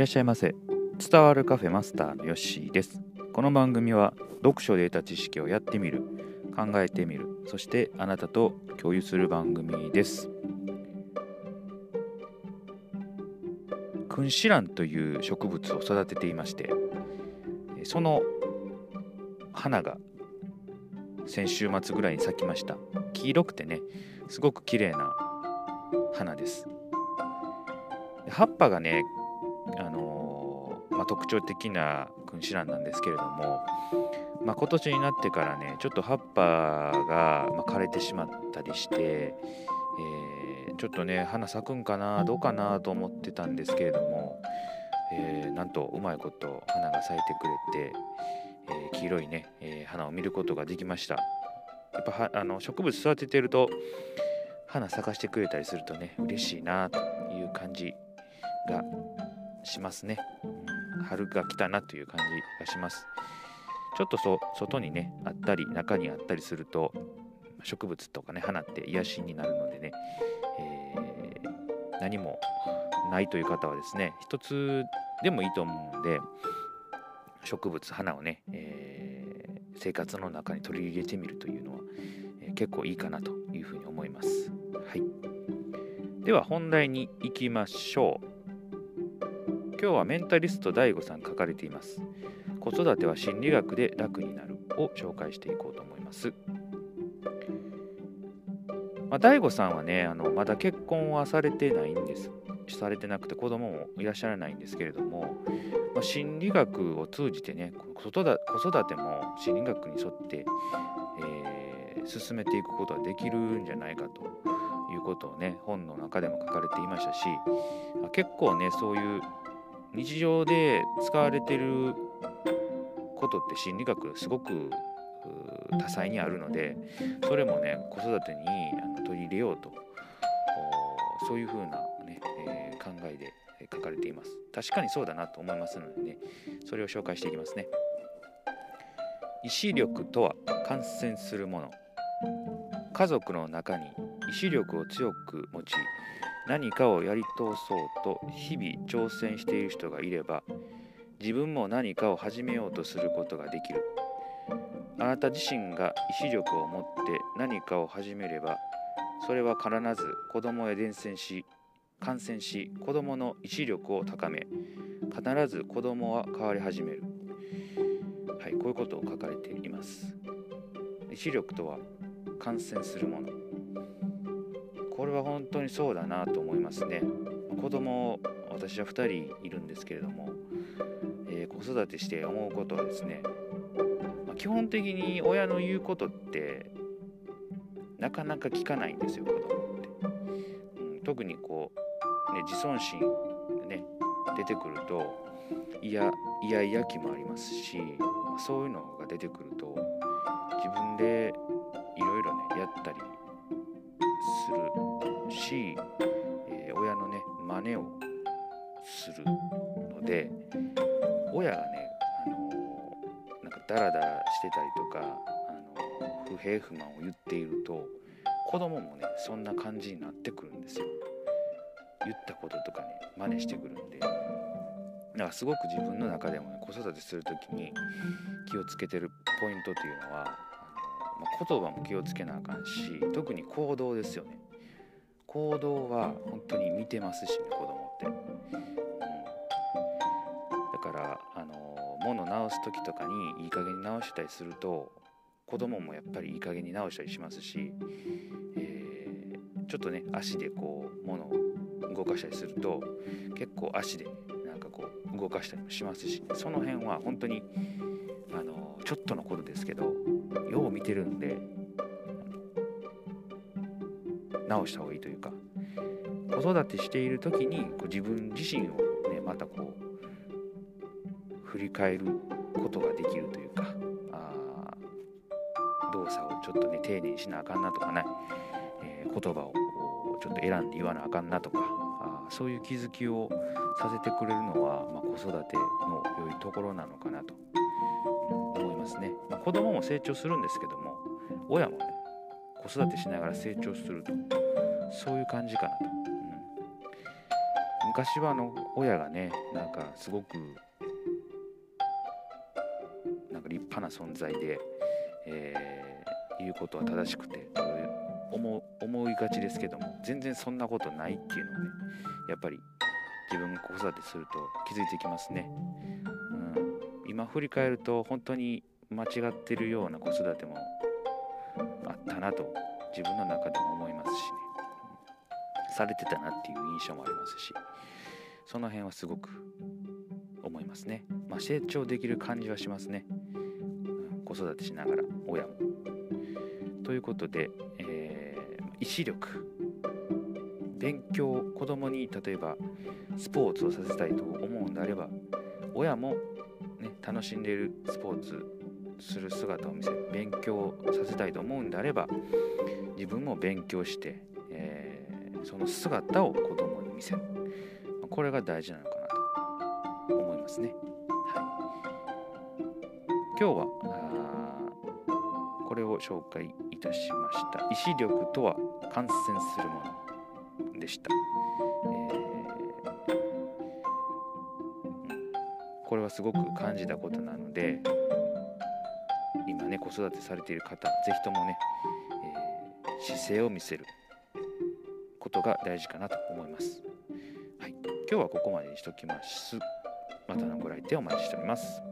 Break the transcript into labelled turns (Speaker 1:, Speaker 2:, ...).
Speaker 1: らっしゃいませ。伝わるカフェマスターのヨッシーです。この番組は読書で得た知識をやってみる考えてみるそしてあなたと共有する番組です。君子蘭という植物を育てていましてその花が先週末ぐらいに咲きました。黄色くてねすごく綺麗な花です。葉っぱがね、あのー、まあ、特徴的な君子蘭なんですけれども、まあ、今年になってからねちょっと葉っぱが、ま枯れてしまったりして、えー、ちょっとね花咲くんかなどうかなと思ってたんですけれども、えー、なんとうまいこと花が咲いてくれて、え黄色いね、え花を見ることができました。やっぱあの植物育ててると花咲かしてくれたりするとね嬉しいなという感じがしますね、うん、春が来たなという感じがしますちょっとそ外にねあったり中にあったりすると植物とかね花って癒しになるのでね、えー、何もないという方はですね一つでもいいと思うんで植物花をね、えー、生活の中に取り入れてみるというのは、えー、結構いいかなというふうに思います。はい、では本題に行きましょう。今日はメンタリスト DAIGO さん書かれています。子育ては心理学で楽になるを紹介していこうと思います。まあ、DAIGO さんはねあのまだ結婚はされてないんですされてなくて子供もいらっしゃらないんですけれども、まあ、心理学を通じてね子育ても心理学に沿って、えー、進めていくことができるんじゃないかということをね本の中でも書かれていましたし、ま、結構ねそういう日常で使われてることって心理学すごく多彩にあるのでそれもね子育てに取り入れようとそういうふうなね、えー、考えで書かれています。確かにそうだなと思いますのでねそれを紹介していきますね。意志力とは感染するもの。家族の中に意志力を強く持ち何かをやり通そうと日々挑戦している人がいれば自分も何かを始めようとすることができる。あなた自身が意志力を持って何かを始めればそれは必ず子供へ伝染し感染し子供の意志力を高め必ず子供は変わり始める。はいこういうことを書かれています。意志力とは感染するもの。これは本当にそうだなと思いますね。子供私は2人いるんですけれども、えー、子育てして思うことはですね、まあ、基本的に親の言うことってなかなか聞かないんですよ子供って、うん、特にこう、ね、自尊心ね出てくるといやいやいや気もありますしそういうのが出てくると自分でったりするし、えー、親のね真似をするので親がね、あのー、なんかダラダラしてたりとか、あのー、不平不満を言っていると子供もねそんな感じになってくるんですよ。言ったこととかね真似してくるんで。だからすごく自分の中でも、ね、子育てする時に気をつけてるポイントというのはまあ、言葉も気をつけなあかんし特に行動ですよね。行動は本当に見てますしね子供って、うん、だからあの物直す時とかにいい加減に直したりすると子供もやっぱりいい加減に直したりしますし、えー、ちょっとね足でこう物を動かしたりすると結構足で、なんかこう動かしたりもしますし、ね、その辺は本当にあのちょっとのことですけど見てるんで直した方がいいというか子育てしている時にこう自分自身をねまたこう振り返ることができるというかあ動作をちょっとね丁寧にしなあかんなとかね、えー、言葉をちょっと選んで言わなあかんなとかあそういう気づきをさせてくれるのは、まあ、子育ての良いところなのかなと。ますね、まあ、子供も成長するんですけども親もね子育てしながら成長するとそういう感じかなと、うん、昔はあの親がねなんかすごくなんか立派な存在で、えー、言うことは正しくて思思いがちですけども全然そんなことないっていうのをねやっぱり自分子育てすると気づいてきますね、うん、今振り返ると本当に間違ってるような子育てもあったなと自分の中でも思いますしね。されてたなっていう印象もありますしその辺はすごく思いますね、まあ、成長できる感じはしますね、子育てしながら親も。ということで、えー、意志力。勉強子供に例えばスポーツをさせたいと思うんであれば親も、ね、楽しんでいるスポーツする姿を見せ勉強させたいと思うんであれば自分も勉強して、えー、その姿を子供に見せる。これが大事なのかなと思いますね、はい、今日はこれを紹介いたしました。意志力とは感染するものでした、これはすごく感じたことなので今ね子育てされている方是非ともねえ姿勢を見せることが大事かなと思います。はい、今日はここまでにしときます。またのご来店お待ちしております。